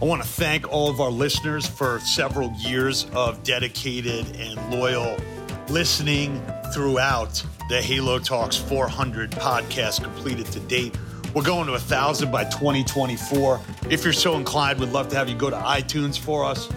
I want to thank all of our listeners for several years of dedicated and loyal listening throughout the Halo Talks 400 podcast completed to date. We're going to a thousand by 2024. If you're so inclined, we'd love to have you go to iTunes for us,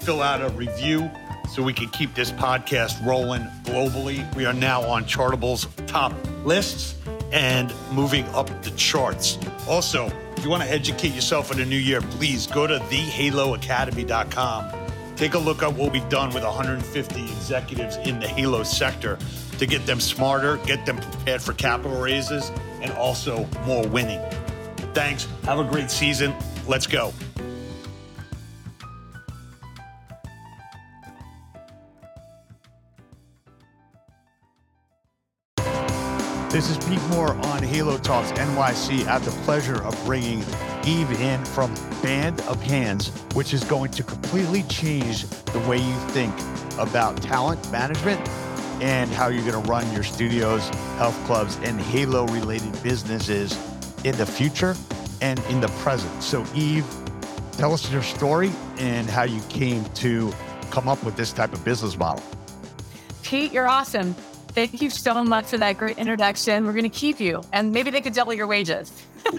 fill out a review so we can keep this podcast rolling globally. We are now on Chartable's top lists and moving up the charts. Also, if you want to educate yourself in the new year, please go to thehaloacademy.com. Take a look at what we've done with 150 executives in the Halo sector to get them smarter, get them prepared for capital raises, and also more winning. Thanks. Have a great season. Let's go. This is Pete Moore on Halo Talks NYC. I have the pleasure of bringing Eve in from Band of Hands, which is going to completely change the way you think about talent management and how you're going to run your studios, health clubs, and Halo related businesses in the future and in the present. So, Eve, tell us your story and how you came to come up with this type of business model. Pete, you're awesome. Thank you so much for that great introduction. We're going to keep you, and maybe they could double your wages.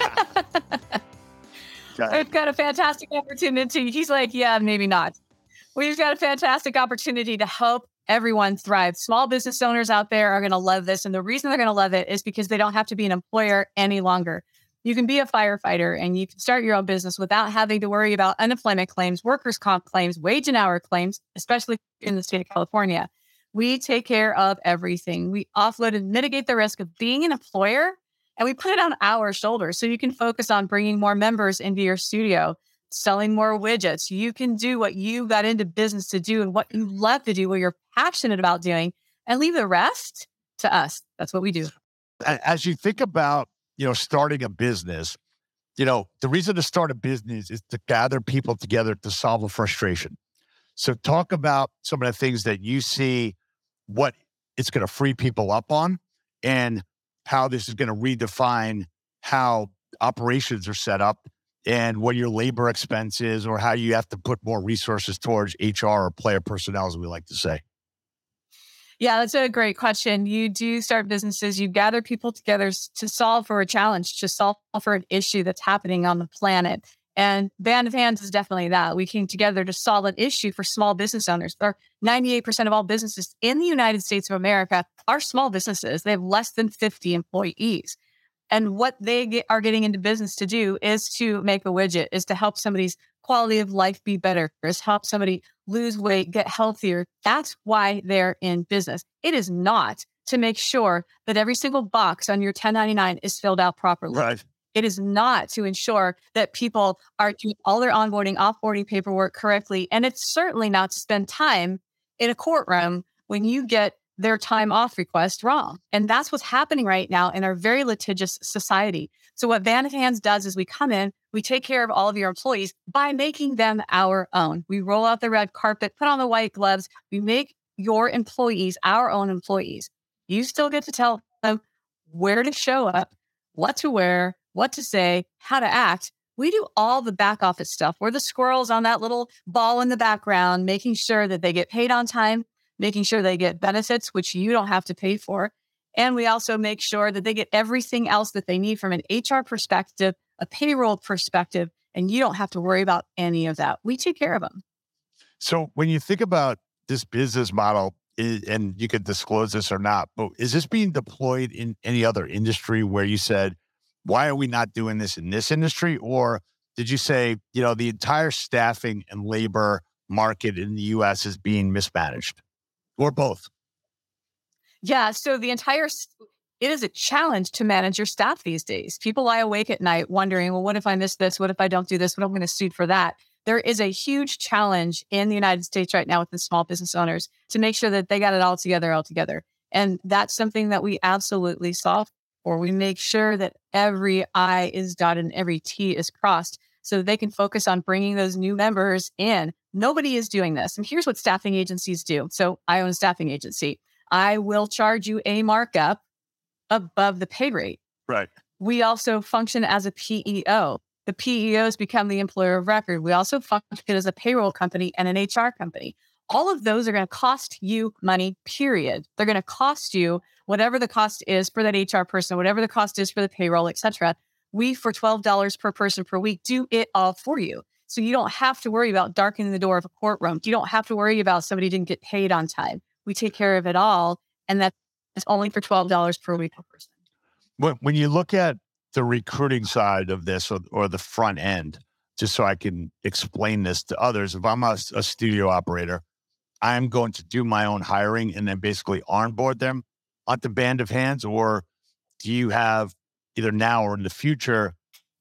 We've got a fantastic opportunity. He's like, yeah, maybe not. We've got a fantastic opportunity to help everyone thrive. Small business owners out there are going to love this. And the reason they're going to love it is because they don't have to be an employer any longer. You can be a firefighter and you can start your own business without having to worry about unemployment claims, workers' comp claims, wage and hour claims, especially in the state of California. We take care of everything. We offload and mitigate the risk of being an employer and we put it on our shoulders so you can focus on bringing more members into your studio, selling more widgets. You can do what you got into business to do and what you love to do, what you're passionate about doing, and leave the rest to us. That's what we do. As you think about, you know, starting a business, you know, the reason to start a business is to gather people together to solve a frustration. So talk about some of the things that you see what it's going to free people up on and how this is going to redefine how operations are set up and what your labor expense is or how you have to put more resources towards HR or player personnel, as we like to say? Yeah, that's a great question. You do start businesses, you gather people together to solve for a challenge, to solve for an issue that's happening on the planet. And Band of Hands is definitely that. We came together to solve an issue for small business owners. There 98% of all businesses in the United States of America are small businesses. They have less than 50 employees. And what they get, are getting into business to do is to make a widget, is to help somebody's quality of life be better, is help somebody lose weight, get healthier. That's why they're in business. It is not to make sure that every single box on your 1099 is filled out properly. Right. It is not to ensure that people are doing all their onboarding, offboarding paperwork correctly. And it's certainly not to spend time in a courtroom when you get their time off request wrong. And that's what's happening right now in our very litigious society. So what Hands does is we come in, we take care of all of your employees by making them our own. We roll out the red carpet, put on the white gloves. We make your employees our own employees. You still get to tell them where to show up, what to wear, what to say, how to act. We do all the back office stuff. We're the squirrels on that little ball in the background, making sure that they get paid on time, making sure they get benefits, which you don't have to pay for. And we also make sure that they get everything else that they need from an HR perspective, a payroll perspective, and you don't have to worry about any of that. We take care of them. So when you think about this business model, eh, and you could disclose this or not, but is this being deployed in any other industry where you said, why are we not doing this in this industry? Or did you say, you know, the entire staffing and labor market in the US is being mismanaged or both? Yeah. So the entire, it is a challenge to manage your staff these days. People lie awake at night wondering, well, what if I miss this? What if I don't do this? What am I going to suit for that? There is a huge challenge in the United States right now with the small business owners to make sure that they got it all together, all together. And that's something that we absolutely solve or we make sure that every I is dotted and every T is crossed so they can focus on bringing those new members in. Nobody is doing this. And here's what staffing agencies do. So I own a staffing agency. I will charge you a markup above the pay rate. Right. We also function as a PEO. The PEOs become the employer of record. We also function as a payroll company and an HR company. All of those are going to cost you money, period. They're going to cost you whatever the cost is for that HR person, whatever the cost is for the payroll, et cetera. We, for $12 per person per week, do it all for you. So you don't have to worry about darkening the door of a courtroom. You don't have to worry about somebody didn't get paid on time. We take care of it all. And that's only for $12 per week per person. When, when you look at the recruiting side of this or, or the front end, just so I can explain this to others, if I'm a, a studio operator, I'm going to do my own hiring and then basically onboard them onto Band of Hands, or do you have either now or in the future,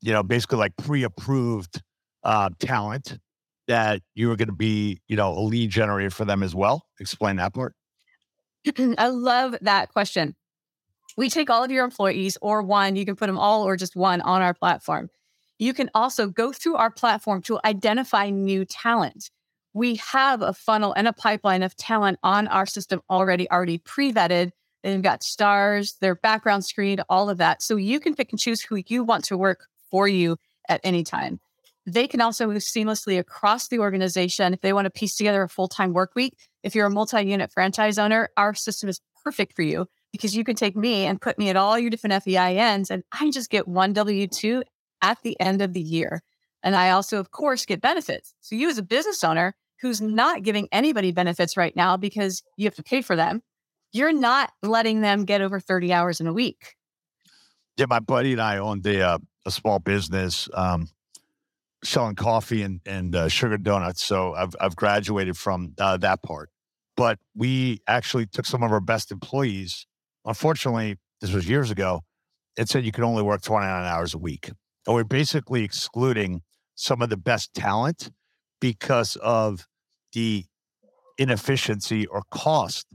you know, basically like pre-approved uh, talent that you are going to be, you know, a lead generator for them as well? Explain that part. I love that question. We take all of your employees or one, you can put them all or just one on our platform. You can also go through our platform to identify new talent. We have a funnel and a pipeline of talent on our system already, already pre vetted. They've got stars, their background screen, all of that. So you can pick and choose who you want to work for you at any time. They can also move seamlessly across the organization if they want to piece together a full time work week. If you're a multi unit franchise owner, our system is perfect for you because you can take me and put me at all your different FEINs, and I just get one W 2 at the end of the year. And I also, of course, get benefits. So you, as a business owner who's not giving anybody benefits right now because you have to pay for them, you're not letting them get over 30 hours in a week. Yeah, my buddy and I owned a, uh, a small business um, selling coffee and, and uh, sugar donuts. So I've, I've graduated from uh, that part. But we actually took some of our best employees. Unfortunately, this was years ago. It said you could only work 29 hours a week. And we're basically excluding some of the best talent because of the inefficiency or cost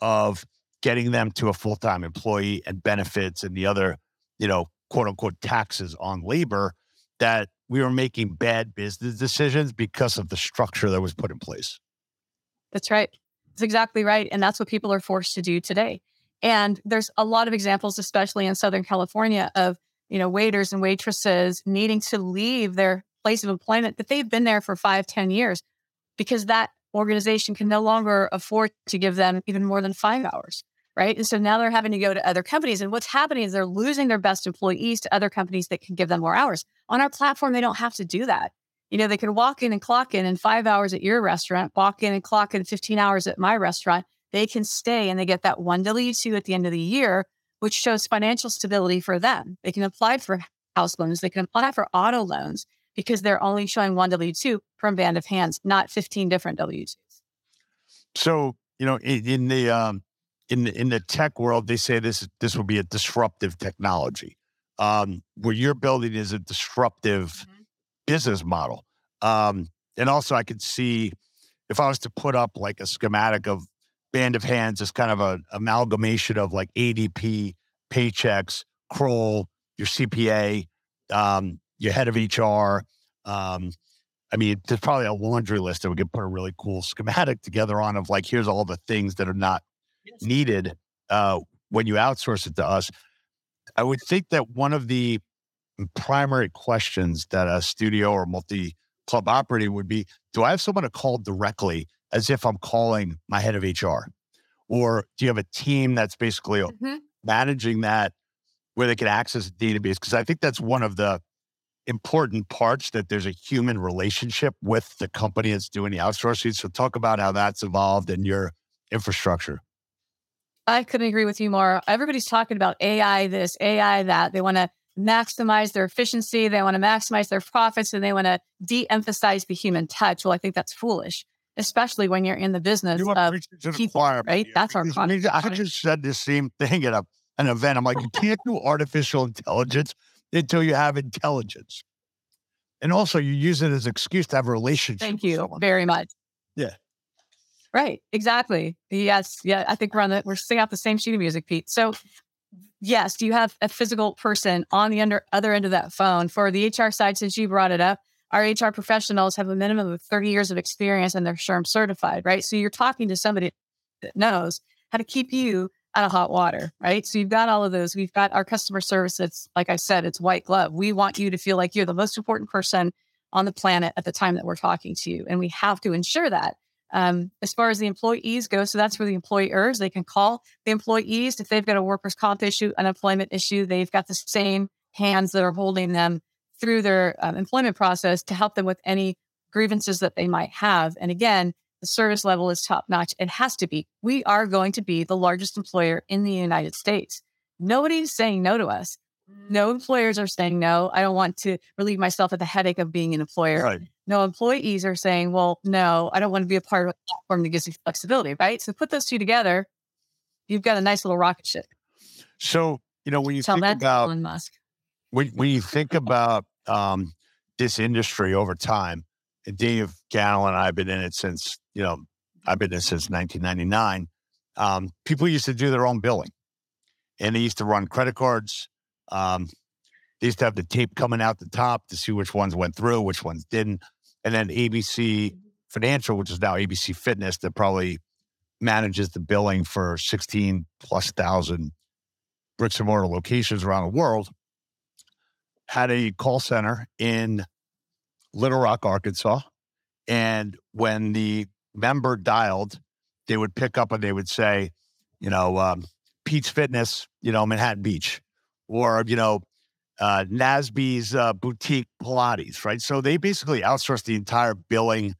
of getting them to a full-time employee and benefits and the other, you know, quote unquote taxes on labor that we were making bad business decisions because of the structure that was put in place. That's right. That's exactly right. And that's what people are forced to do today. And there's a lot of examples, especially in Southern California, of you know waiters and waitresses needing to leave their place of employment that they've been there for five, ten years because that organization can no longer afford to give them even more than five hours. Right. And so now they're having to go to other companies. And what's happening is they're losing their best employees to other companies that can give them more hours. On our platform, they don't have to do that. You know, they can walk in and clock in in five hours at your restaurant, walk in and clock in 15 hours at my restaurant. They can stay and they get that one W 2 at the end of the year, which shows financial stability for them. They can apply for house loans, they can apply for auto loans because they're only showing one W 2 from Band of Hands, not 15 different W 2s. So, you know, in, in the, um, in the, in the tech world, they say this this will be a disruptive technology. Um, what you're building is a disruptive mm-hmm. business model. Um, and also, I could see if I was to put up like a schematic of Band of Hands as kind of an amalgamation of like ADP, Paychex, Kroll, your CPA, um, your head of HR. Um, I mean, there's probably a laundry list that we could put a really cool schematic together on of like, here's all the things that are not yes. needed uh, when you outsource it to us. I would think that one of the primary questions that a studio or multi club operating would be Do I have someone to call directly as if I'm calling my head of HR? Or do you have a team that's basically mm-hmm. managing that where they can access the database? Because I think that's one of the important parts that there's a human relationship with the company that's doing the outsourcing. So talk about how that's evolved in your infrastructure. I couldn't agree with you more. Everybody's talking about AI this, AI that. They want to maximize their efficiency, they want to maximize their profits, and they want to de emphasize the human touch. Well, I think that's foolish, especially when you're in the business you of people, right? That's our content. I just said the same thing at a, an event. I'm like, you can't do artificial intelligence until you have intelligence. And also, you use it as an excuse to have a relationship. Thank you very much. Yeah. Right. Exactly. Yes. Yeah. I think we're on the we're singing out the same sheet of music, Pete. So, yes, do you have a physical person on the under, other end of that phone for the HR side? Since you brought it up, our HR professionals have a minimum of 30 years of experience and they're SHRM certified, right? So you're talking to somebody that knows how to keep you out of hot water, right? So you've got all of those. We've got our customer service. It's like I said, it's white glove. We want you to feel like you're the most important person on the planet at the time that we're talking to you. And we have to ensure that. Um, as far as the employees go, so that's where the employers. They can call the employees if they've got a workers' comp issue, unemployment issue. They've got the same hands that are holding them through their um, employment process to help them with any grievances that they might have. And again, the service level is top notch. It has to be. We are going to be the largest employer in the United States. Nobody's saying no to us. No employers are saying no. I don't want to relieve myself of the headache of being an employer. Right. No employees are saying, well, no, I don't want to be a part of a platform that gives you flexibility, right? So put those two together, you've got a nice little rocket ship. So, you know, when you Tell think about Elon Musk. when, when you think about um, this industry over time, Dave Gannell and I have been in it since, you know, I've been in it since 1999. Um, people used to do their own billing and they used to run credit cards. Um, they used to have the tape coming out the top to see which ones went through, which ones didn't. And then ABC Financial, which is now ABC Fitness, that probably manages the billing for 16 plus thousand bricks and mortar locations around the world, had a call center in Little Rock, Arkansas. And when the member dialed, they would pick up and they would say, you know, um, Pete's Fitness, you know, Manhattan Beach, or, you know, uh, uh, Boutique Pilates, right? So they basically outsourced the entire billing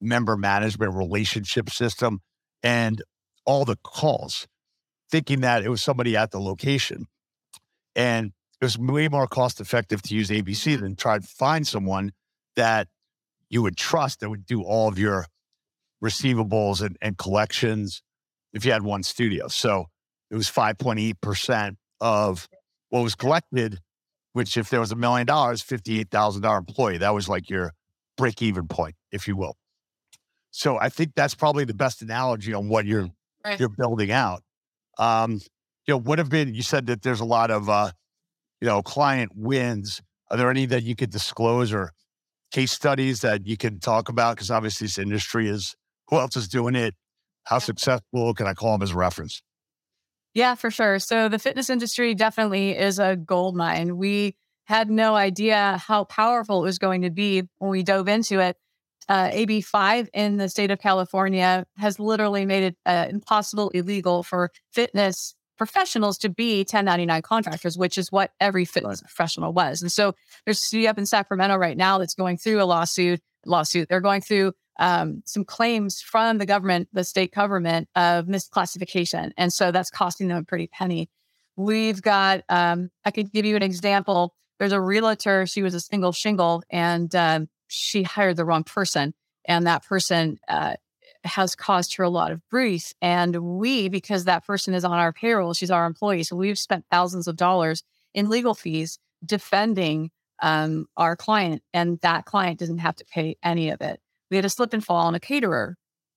member management relationship system and all the calls, thinking that it was somebody at the location. And it was way more cost effective to use ABC than try to find someone that you would trust that would do all of your receivables and, and collections if you had one studio. So it was 5.8% of what was collected, which if there was a million dollars, $58,000 employee, that was like your break even point, if you will. So I think that's probably the best analogy on what you're Right. you're building out. Um, you know, what have been you said that there's a lot of uh, you know, client wins. Are there any that you could disclose or case studies that you can talk about? Because obviously this industry is who else is doing it? How successful can I call them as a reference? Yeah, for sure. So the fitness industry definitely is a gold mine. We had no idea how powerful it was going to be when we dove into it. Uh, AB5 in the state of California has literally made it uh, impossible, illegal for fitness professionals to be 1099 contractors, which is what every fitness professional was. And so there's a city up in Sacramento right now that's going through a lawsuit. Lawsuit. They're going through um, some claims from the government, the state government, of misclassification, and so that's costing them a pretty penny. We've got. Um, I could give you an example. There's a realtor. She was a single shingle, and um, she hired the wrong person, and that person uh, has caused her a lot of grief. And we, because that person is on our payroll, she's our employee, so we've spent thousands of dollars in legal fees defending um, our client, and that client doesn't have to pay any of it. We had a slip and fall on a caterer.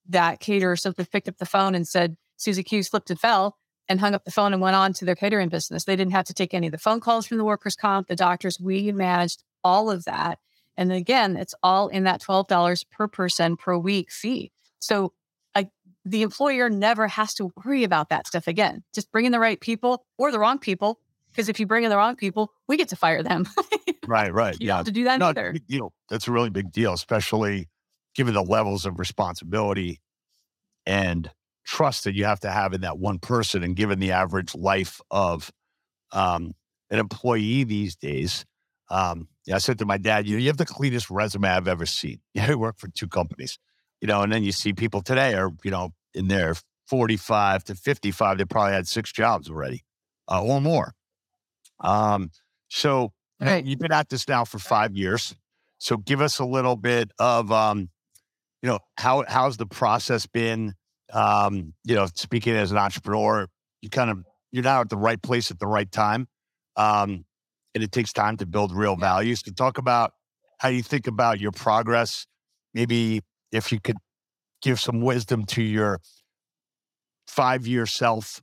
That caterer simply picked up the phone and said, Susie Q slipped and fell and hung up the phone and went on to their catering business. They didn't have to take any of the phone calls from the workers' comp, the doctors. We managed all of that. And again, it's all in that $12 per person per week fee. So uh, the employer never has to worry about that stuff again. Just bring in the right people or the wrong people. Because if you bring in the wrong people, we get to fire them. Right, right. you don't yeah. have to do that No, either. big deal. That's a really big deal, especially given the levels of responsibility and trust that you have to have in that one person and given the average life of um, an employee these days. Um, yeah, I said to my dad, you know, you have the cleanest resume I've ever seen. Yeah, I work for two companies, you know, and then you see people today are, you know, in their 45 to 55, they probably had six jobs already uh, or more. Um, so you know, Right. you've been at this now for five years. So give us a little bit of, um, you know, how how's the process been? Um, you know, speaking as an entrepreneur, you kind of you're now at the right place at the right time, um, and it takes time to build real values. So talk about how you think about your progress. Maybe if you could give some wisdom to your five year self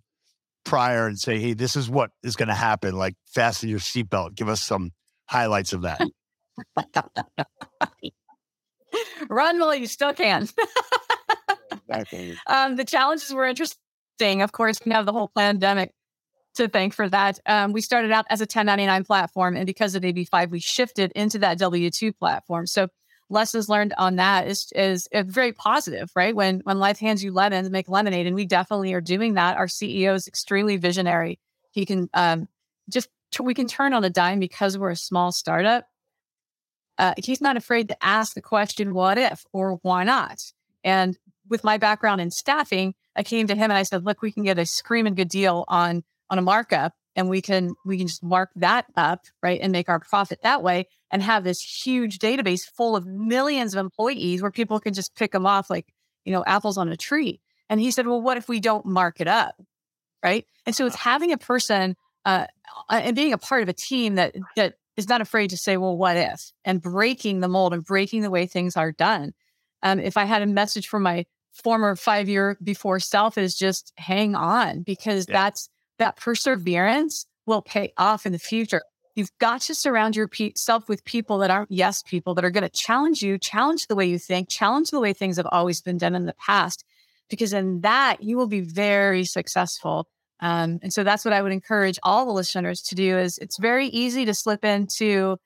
prior and say, hey, this is what is going to happen. Like fasten your seatbelt. Give us some highlights of that. Run while you still can. um, the challenges were interesting. Of course, we have the whole pandemic to thank for that. Um, we started out as a 1099 platform, and because of AB5, we shifted into that W2 platform. So lessons learned on that is is very positive, right? When when life hands you lemons, make lemonade, and we definitely are doing that. Our CEO is extremely visionary. He can um, just we can turn on a dime because we're a small startup. Uh, he's not afraid to ask the question, "What if?" or "Why not?" And with my background in staffing, I came to him and I said, "Look, we can get a screaming good deal on on a markup and we can we can just mark that up right and make our profit that way and have this huge database full of millions of employees where people can just pick them off like you know apples on a tree. And he said well what if we don't mark it up? Right? And so it's having a person uh, and being a part of a team that that is not afraid to say well what if? and breaking the mold and breaking the way things are done. Um, if i had a message for my former five year before self is just hang on because yeah. that's that perseverance will pay off in the future. You've got to surround yourself with people that aren't yes people that are going to challenge you, challenge the way you think, challenge the way things have always been done in the past, because in that you will be very successful. Um, and so that's what I would encourage all the listeners to do. Is it's very easy to slip into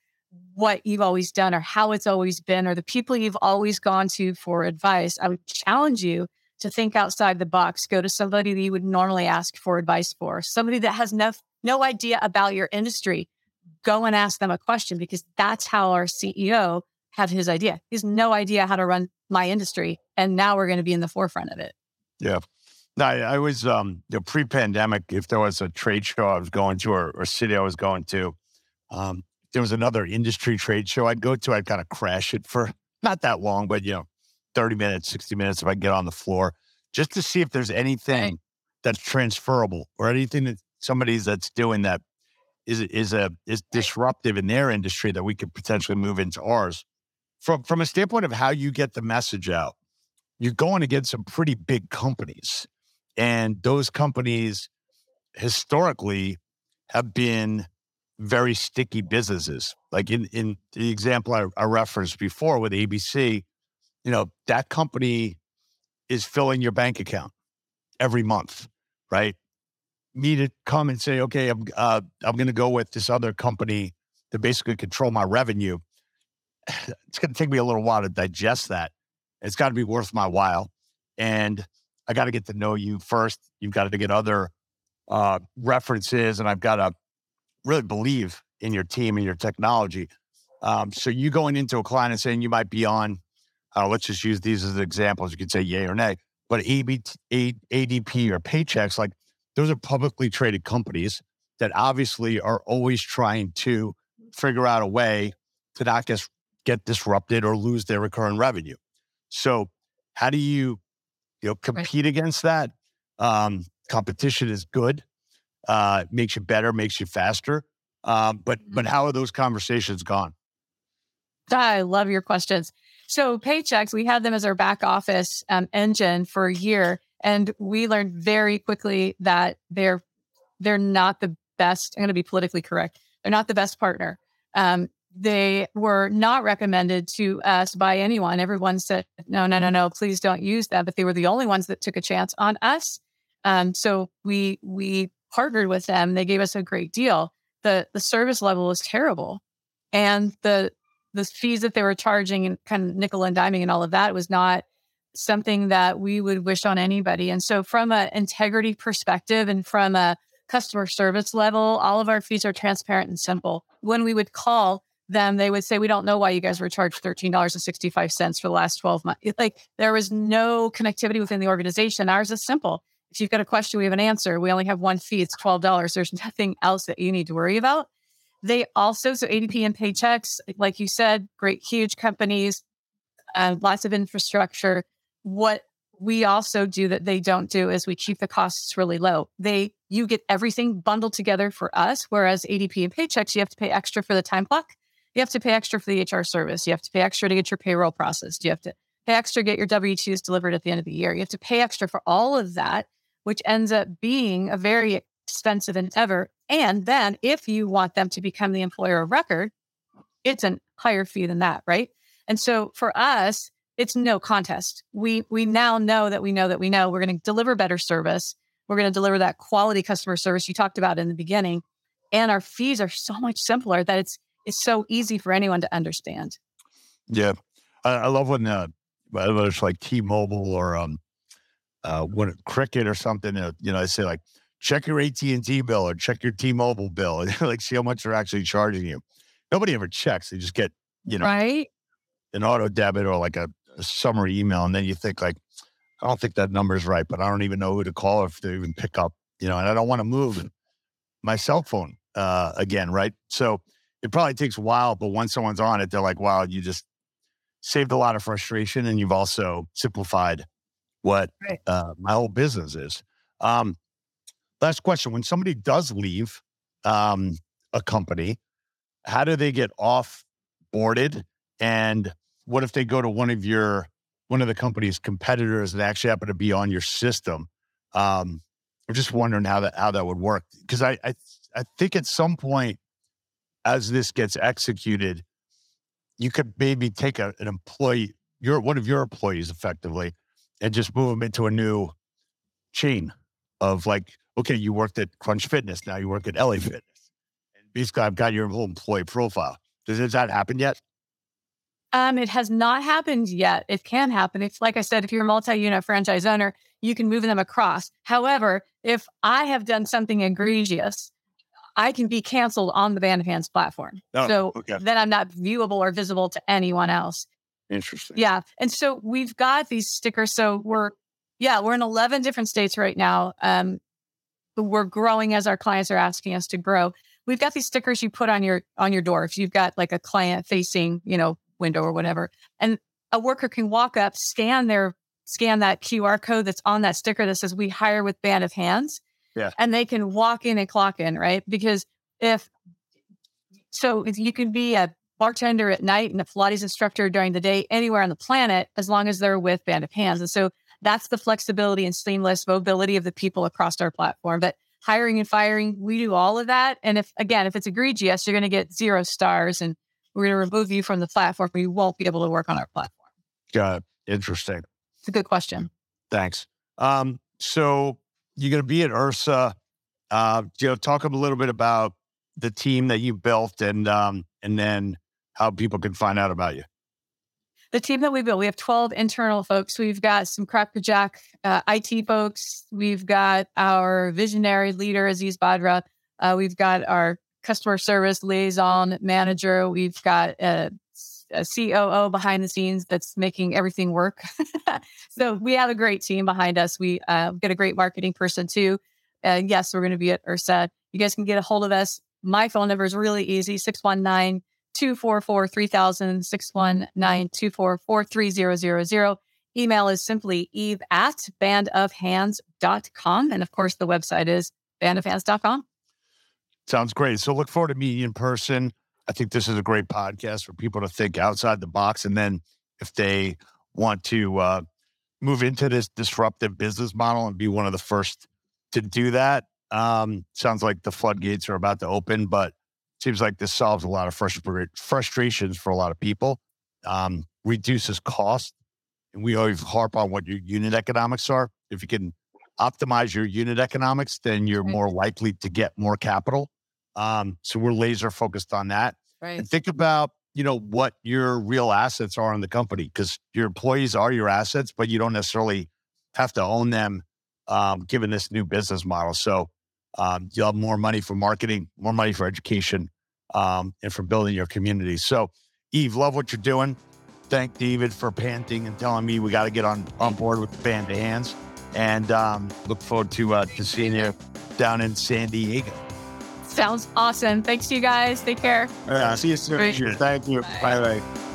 what you've always done or how it's always been or the people you've always gone to for advice. I would challenge you to think outside the box, go to somebody that you would normally ask for advice for, somebody that has no, no idea about your industry. Go and ask them a question because that's how our CEO had his idea. He has no idea how to run my industry. And now we're going to be in the forefront of it. Yeah. No, I, I was um, you know, pre-pandemic. If there was a trade show I was going to, or, or city I was going to, um, there was another industry trade show I'd go to. I'd kind of crash it for not that long, but you know, 30 minutes, 60 minutes if I get on the floor, just to see if there's anything that's transferable or anything that somebody's that's doing that is is a is disruptive in their industry that we could potentially move into ours. From from a standpoint of how you get the message out, you're going against some pretty big companies. And those companies historically have been very sticky businesses. Like in in the example I, I referenced before with ABC, you know, that company is filling your bank account every month, right? Me to come and say, okay, I'm, uh, I'm going to go with this other company to basically control my revenue. It's going to take me a little while to digest that. It's got to be worth my while. And I got to get to know you first. You've got to get other uh, references, and I've got to really believe in your team and your technology. Um, so you going into a client and saying you might be on uh, let's just use these as examples. You could say yay or nay, but AB, ADP or Paychex, like those are publicly traded companies that obviously are always trying to figure out a way to not get, get disrupted or lose their recurring revenue. So, how do you, you know, compete right. against that? Um, competition is good, uh, makes you better, makes you faster. Um, but but mm-hmm. how are those conversations gone? I love your questions. So Paychex, we had them as our back office um, engine for a year, and we learned very quickly that they're they're not the best. I'm going to be politically correct. They're not the best partner. Um, they were not recommended to us by anyone. Everyone said, no, no, no, no, please don't use that. But they were the only ones that took a chance on us. Um, so we we partnered with them. They gave us a great deal. The the service level was terrible. And the the fees that they were charging and kind of nickel and diming and all of that was not something that we would wish on anybody. And so from an integrity perspective and from a customer service level, all of our fees are transparent and simple. When we would call them, they would say, We don't know why you guys were charged $13.65 for the last 12 months. like there was no connectivity within the organization. Ours is simple. If you've got a question, we have an answer. We only have one fee, it's $12. There's nothing else that you need to worry about. They also, so ADP and Paychex, like you said, great, huge companies, uh, lots of infrastructure. What we also do that they don't do is we keep the costs really low. They, you get everything bundled together for us, whereas ADP and Paychex, you have to pay extra for the time clock. You have to pay extra for the HR service. You have to pay extra to get your payroll processed. You have to pay extra to get your W 2s delivered at the end of the year. You have to pay extra for all of that, which ends up being a very expensive endeavor. And then if you want them to become the employer of record, it's a higher fee than that, right? And so for us, it's no contest. We we now know that we know that we know we're going to deliver better service. We're going to deliver that quality customer service you talked about in the beginning. And our fees are so much simpler that it's it's so easy for anyone to understand. Yeah. I, I love when uh whether it's like T-Mobile or um uh when Cricket or something, uh, you know, they say like check your AT&T bill or check your T-Mobile bill and like see how much they're actually charging you. Nobody ever checks. They just get, you know, right? an auto debit or like a, a summary email. And then you think like, I don't think that number is right, but I don't even know who to call if they even pick up, you know, and I don't want to move my cell phone uh, again, right? So it probably takes a while, but once someone's on it, they're like, wow, you just saved a lot of frustration and you've also simplified what Right. uh, my whole business is. Um, last question when somebody does leave um, a company, how do they get off boarded? And what if they go to one of your one of the company's competitors that actually happen to be on your system? Um, I'm just wondering how that how that would work because I, I I think at some point as this gets executed, you could maybe take a, an employee, your one of your employees effectively, and just move them into a new chain of like, okay, you worked at Crunch Fitness, now you work at LA Fitness. And basically I've got your whole employee profile. Does, has that happen yet? Um, it has not happened yet. It can happen. It's like I said, if you're a multi-unit franchise owner, you can move them across. However, if I have done something egregious, I can be canceled on the Band of Hands platform. Oh, so okay. then I'm not viewable or visible to anyone else. Interesting. Yeah. And so we've got these stickers. So we're, yeah, we're in 11 different states right now. Um, we're growing as our clients are asking us to grow. We've got these stickers you put on your on your door if you've got like a client facing, you know, window or whatever. And a worker can walk up, scan their scan that QR code that's on that sticker that says we hire with band of hands. Yeah. And they can walk in and clock in, right? Because if so if you can be a bartender at night and a Pilates instructor during the day anywhere on the planet as long as they're with Band of Hands. And so that's the flexibility and seamless mobility of the people across our platform. But hiring and firing, we do all of that. And if again, if it's egregious, you're going to get zero stars and we're going to remove you from the platform. You won't be able to work on our platform. Got it. Interesting. It's a good question. Thanks. Um, so you're going to be at Ursa. Uh, you know, talk a little bit about the team that you built and um, and then how people can find out about you. The team that we built, we have 12 internal folks. We've got some crackerjack uh, IT folks. We've got our visionary leader, Aziz Badra. Uh, we've got our customer service liaison manager. We've got a, a COO behind the scenes that's making everything work. so we have a great team behind us. We uh, got a great marketing person too. Uh, yes, we're going to be at URSA. You guys can get a hold of us. My phone number is really easy 619 244 3000 619 244 3000. Email is simply eve at bandofhands.com. And of course, the website is bandofhands.com. Sounds great. So look forward to meeting you in person. I think this is a great podcast for people to think outside the box. And then if they want to uh, move into this disruptive business model and be one of the first to do that, um, sounds like the floodgates are about to open, but seems like this solves a lot of frustra- frustrations for a lot of people, um, reduces cost. And we always harp on what your unit economics are. If you can optimize your unit economics, then you're Right. more likely to get more capital. Um, so we're laser focused on that. Right. And think about, you know, what your real assets are in the company because your employees are your assets, but you don't necessarily have to own them um, given this new business model. So um, you'll have more money for marketing, more money for education, um, and for building your community. So, Eve, love what you're doing. Thank David for panting and telling me we got to get on, on board with the band of hands. And um, look forward to uh, to seeing you down in San Diego. Sounds awesome. Thanks to you guys. Take care. Yeah, see you soon. Thank you. Bye bye.